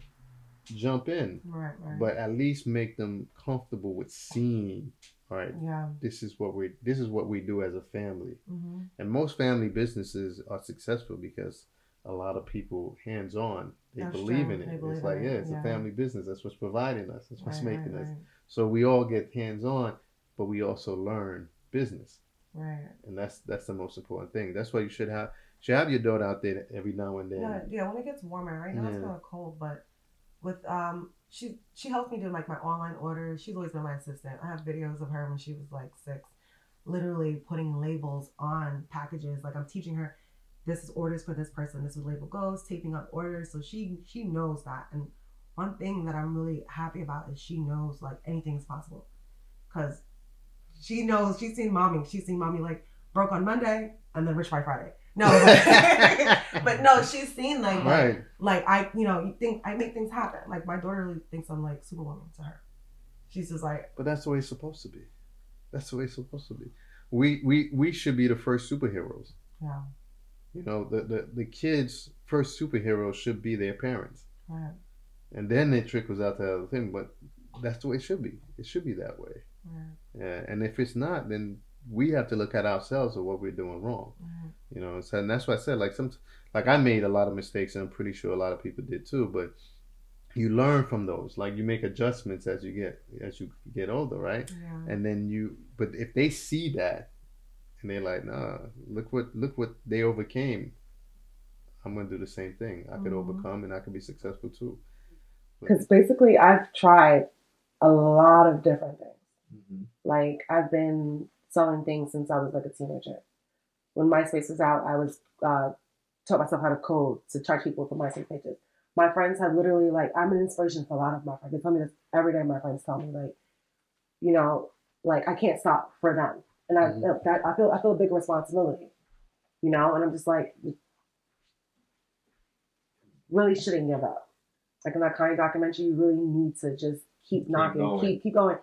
jump in. right, right. But at least make them comfortable with seeing. All right, yeah. this is what we this is what we do as a family. hmm And most family businesses are successful because a lot of people hands on. They That's believe true. in it. They it's like, in yeah, it's Yeah. a family business. That's what's providing us. That's what's right, making right, us. right. So we all get hands on, but we also learn business. Right. And that's that's the most important thing. That's why you should have should have your daughter out there every now and then. Yeah, yeah. When it gets warmer, right now it's Yeah. kind of cold, but with um, she she helps me do like my online orders. She's always been my assistant. I have videos of her when she was like six, literally putting labels on packages. Like I'm teaching her, this is orders for this person. This is label goes. Taping up orders, so she she knows that. And one thing that I'm really happy about is she knows like anything is possible, because she knows she's seen mommy. She's seen mommy like broke on Monday and then rich by Friday. No, but, but no, she's seen like, like right. like I, you know, you think I make things happen. Like my daughter really thinks I'm like Superwoman to her. She's just like, But that's the way it's supposed to be. That's the way it's supposed to be. We we we should be the first superheroes. yeah, You know, the the, the kids' first superheroes should be their parents. right, And then it trickles out to the other thing, but that's the way it should be. It should be that way. right, Yeah. And if it's not, then we have to look at ourselves of what we're doing wrong. right. You know, so, and that's why I said like some like I made a lot of mistakes and I'm pretty sure a lot of people did too, but you learn from those. Like you make adjustments as you get as you get older, right? yeah, And then you but if they see that and they're like, nah, look what look what they overcame. I'm gonna do the same thing. I could Mhm. overcome and I could be successful too. Because basically, I've tried a lot of different things. Mhm. Like, I've been selling things since I was like a teenager. When MySpace was out, I was uh, taught myself how to code to charge people for MySpace pages. My friends have literally like I'm an inspiration for a lot of my friends. They tell me this every day. My friends tell me like, you know, like I can't stop for them, and I Mhm. feel that I feel I feel a big responsibility, you know. And I'm just like, really shouldn't give up. Like in that kind of documentary, you really need to just keep knocking, going. keep keep going.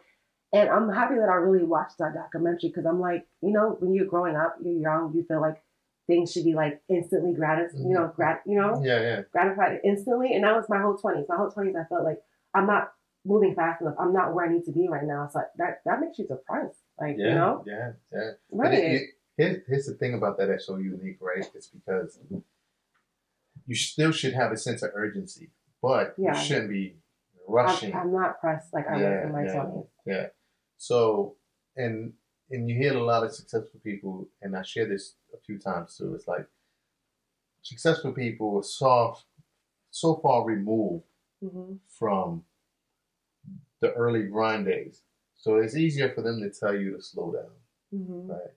And I'm happy that I really watched that documentary because I'm like, you know, when you're growing up, you're young, you feel like things should be like instantly gratis, you know, mm-hmm. grat, you know, Yeah, yeah. gratified instantly. And that was my whole twenties. My whole twenties, I felt like I'm not moving fast enough. I'm not where I need to be right now. So that that makes you depressed, like Yeah, you know, yeah, yeah. Right? it, it, here's, here's the thing about that that's so unique, right? It's because you still should have a sense of urgency, but Yeah. you shouldn't be rushing. I'm, I'm not pressed like I was Yeah, in my twenties. yeah. So, and and you hear a lot of successful people, and I share this a few times too. It's like successful people are soft, so far removed hmm from the early grind days, so it's easier for them to tell you to slow down. hmm Right.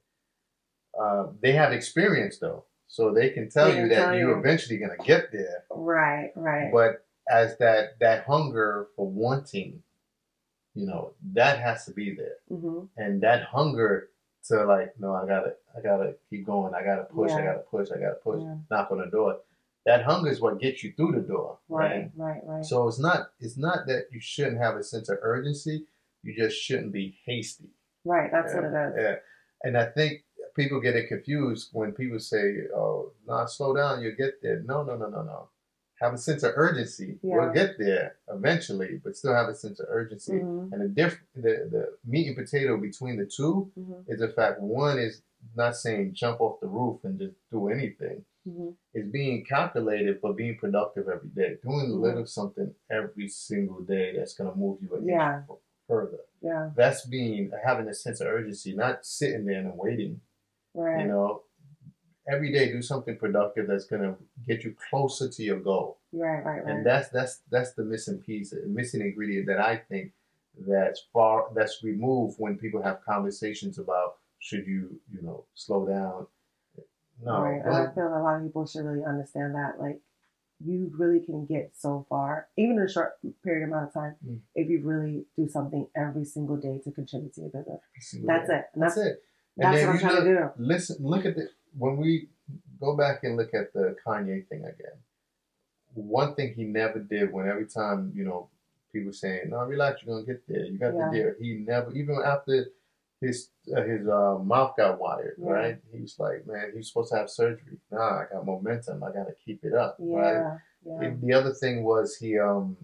Uh, they have experience though, so they can tell They you can that tell you're you. eventually gonna get there. Right, right. But as that that hunger for wanting, you know, that has to be there, hmm and that hunger to like, no, I gotta, I gotta keep going. I gotta push. I gotta push. I gotta push. Yeah. Knock on the door. That hunger is what gets you through the door, Right, right, right. So it's not, it's not that you shouldn't have a sense of urgency. You just shouldn't be hasty. right, that's what it is. Yeah. And I think people get it confused when people say, oh, no, slow down, you'll get there. No, no, no, no, no. Have a sense of urgency. We'll get there eventually, but still have a sense of urgency. hmm And the diff- the, the meat and potato between the two hmm is the fact one is not saying jump off the roof and just do anything. hmm It's is being calculated but being productive every day. Doing a little something every single day that's gonna move you Yeah. further. Yeah. That's being having a sense of urgency, not sitting there and waiting. Right. You know, every day do something productive that's gonna get you closer to your goal. right. Right. Right. And that's that's that's the missing piece, the missing ingredient that I think that's far that's removed when people have conversations about should you you know slow down. No, right. I feel a lot of people should really understand that, like, you really can get so far, even in a short period amount of time, Mm. if you really do something every single day to contribute to your business. That's it. That's That's it. And that's what I'm trying to look- do. Listen, look at the when we go back and look at the Kanye thing again. One thing he never did when every time you know people saying, "No, relax, you're gonna get there. You got Yeah. the deal." He never, even after his uh, his uh, mouth got wired, Yeah. right? He was like, "Man, he's supposed to have surgery. Nah, I got momentum. I got to keep it up." Right? Yeah. Yeah. And the other thing was he um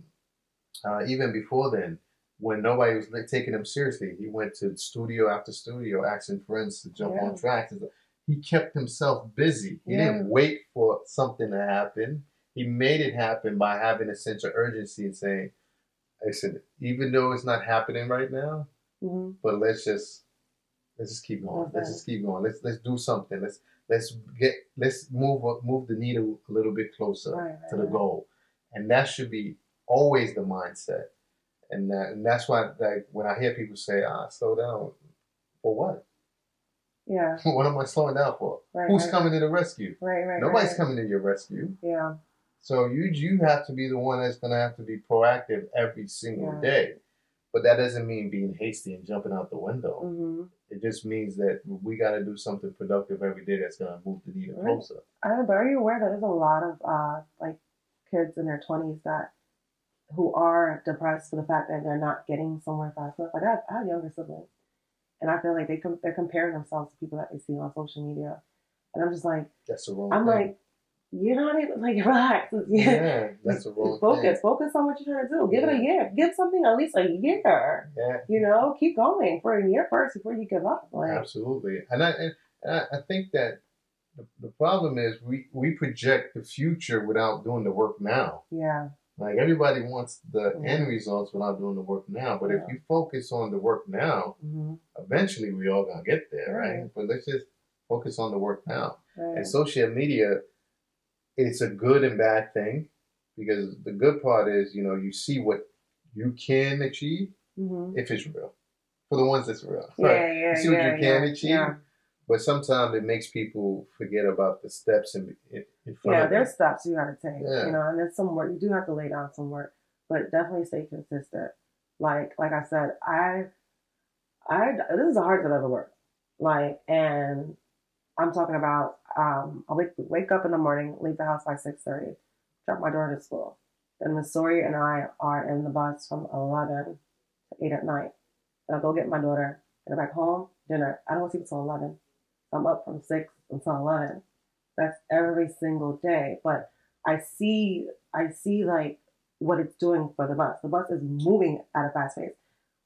uh, even before then when nobody was taking him seriously he went to studio after studio asking friends to jump on tracks. He kept himself busy he Yeah. didn't wait for something to happen he made it happen by having a sense of urgency and saying listen even though it's not happening right now hmm but let's just let's just keep going. Let's just keep going. Let's let's do something. Let's let's get let's move move the needle a little bit closer Right, right, to the right. goal, and that should be always the mindset. And that, and that's why like when I hear people say, "Ah, slow down," for what? Yeah. what am I slowing down for? Right. Who's right, coming to the rescue? Right. Right. Nobody's right. coming to your rescue. Yeah. So you you have to be the one that's gonna have to be proactive every single Yeah. day. But that doesn't mean being hasty and jumping out the window. hmm It just means that we got to do something productive every day that's going to move the needle Right. closer. I but are you aware that there's a lot of uh like kids in their twenties that who are depressed for the fact that they're not getting somewhere fast enough? Like I have, I have younger siblings, and I feel like they com- they're comparing themselves to people that they see on social media, and I'm just like That's the wrong I'm thing. like you're not even like relax. yeah, that's the wrong Focus, thing. focus on what you're trying to do. Give it a year. Give something at least a year. Yeah, You know, keep going for a year first before you give up. Like, absolutely. And I, and I I think that the, the problem is we, we project the future without doing the work now. yeah, Like everybody wants the Yeah. end results without doing the work now. But if you focus on the work now, hmm eventually we all gonna get there, right? Right. But let's just focus on the work now. right. And social media, it's a good and bad thing because the good part is, you know, you see what you can achieve hmm if it's real. For the ones that's real. Yeah, right? yeah, You see what yeah, you can yeah, achieve, Yeah. But sometimes it makes people forget about the steps in, in, in front yeah, there's steps you gotta take. Yeah. You know, and there's some work you do have to lay down some work, but definitely stay consistent. Like like I said, I I this is the hardest I've ever worked. Like and I'm talking about um I wake wake up in the morning, leave the house by six thirty, drop my daughter to school. Then Missouri and I are in the bus from eleven to eight at night. And I go get my daughter, get her back home, dinner. I don't sleep until eleven. I'm up from six until eleven. That's every single day. But I see I see like what it's doing for the bus. The bus is moving at a fast pace.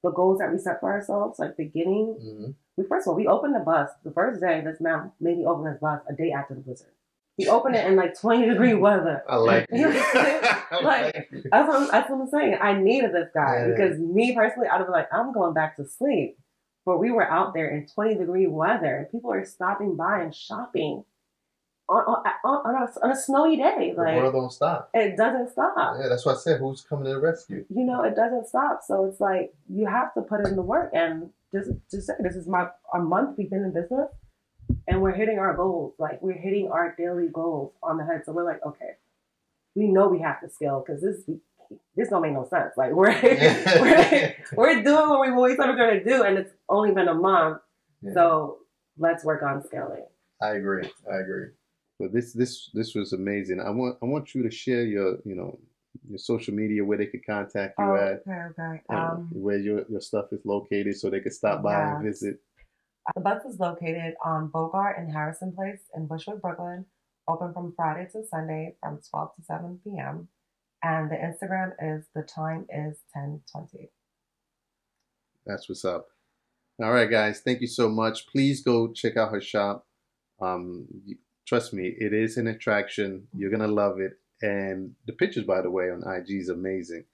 The goals that we set for ourselves, like beginning, Mhm. we first of all we opened the bus the first day. This man made me open this bus a day after the blizzard. We opened it in like twenty degree weather. I like You you. know what I'm saying? I Like. That's what, I'm, that's what I'm saying. I needed this guy Yeah. because me personally, I'd be like, I'm going back to sleep. But we were out there in 20 degree weather, and people are stopping by and shopping on on, on, on, a, on a snowy day. the Like world don't stop. it doesn't stop. Yeah, that's why I said who's coming to the rescue. You know, it doesn't stop. So it's like you have to put in the work. And just just say this is my a month we've been in business, and we're hitting our goals. Like we're hitting our daily goals on the head. So we're like, okay, we know we have to scale because this this don't make no sense. Like we're we're, we're doing what we what we said we're gonna do, and it's only been a month. Yeah. So let's work on scaling. I agree. I agree. But this this this was amazing. I want I want you to share your you know your social media where they could contact you Oh, at, okay, okay. Um, where your, your stuff is located, so they could stop by and visit. the bus is located on Bogart and Harrison Place in Bushwick, Brooklyn. Open from Friday to Sunday from 12 to 7 p.m. And the Instagram is the time is 10:20. That's what's up. All right, guys. Thank you so much. Please go check out her shop. Um, trust me, it is an attraction. You're gonna love it. And the pictures, by the way, on IG is amazing.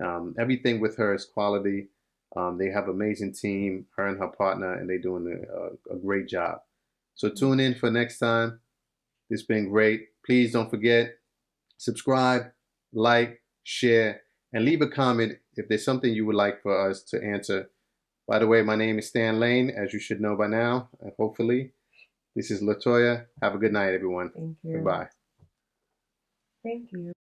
Um, everything with her is quality. Um, they have amazing team, her and her partner, and they're doing a, a great job. So tune in for next time. It's been great. Please don't forget, subscribe, like, share, and leave a comment if there's something you would like for us to answer. By the way, my name is Stan Lane, as you should know by now, hopefully. This is Latoya. Have a good night, everyone. Thank you. Goodbye. Thank you.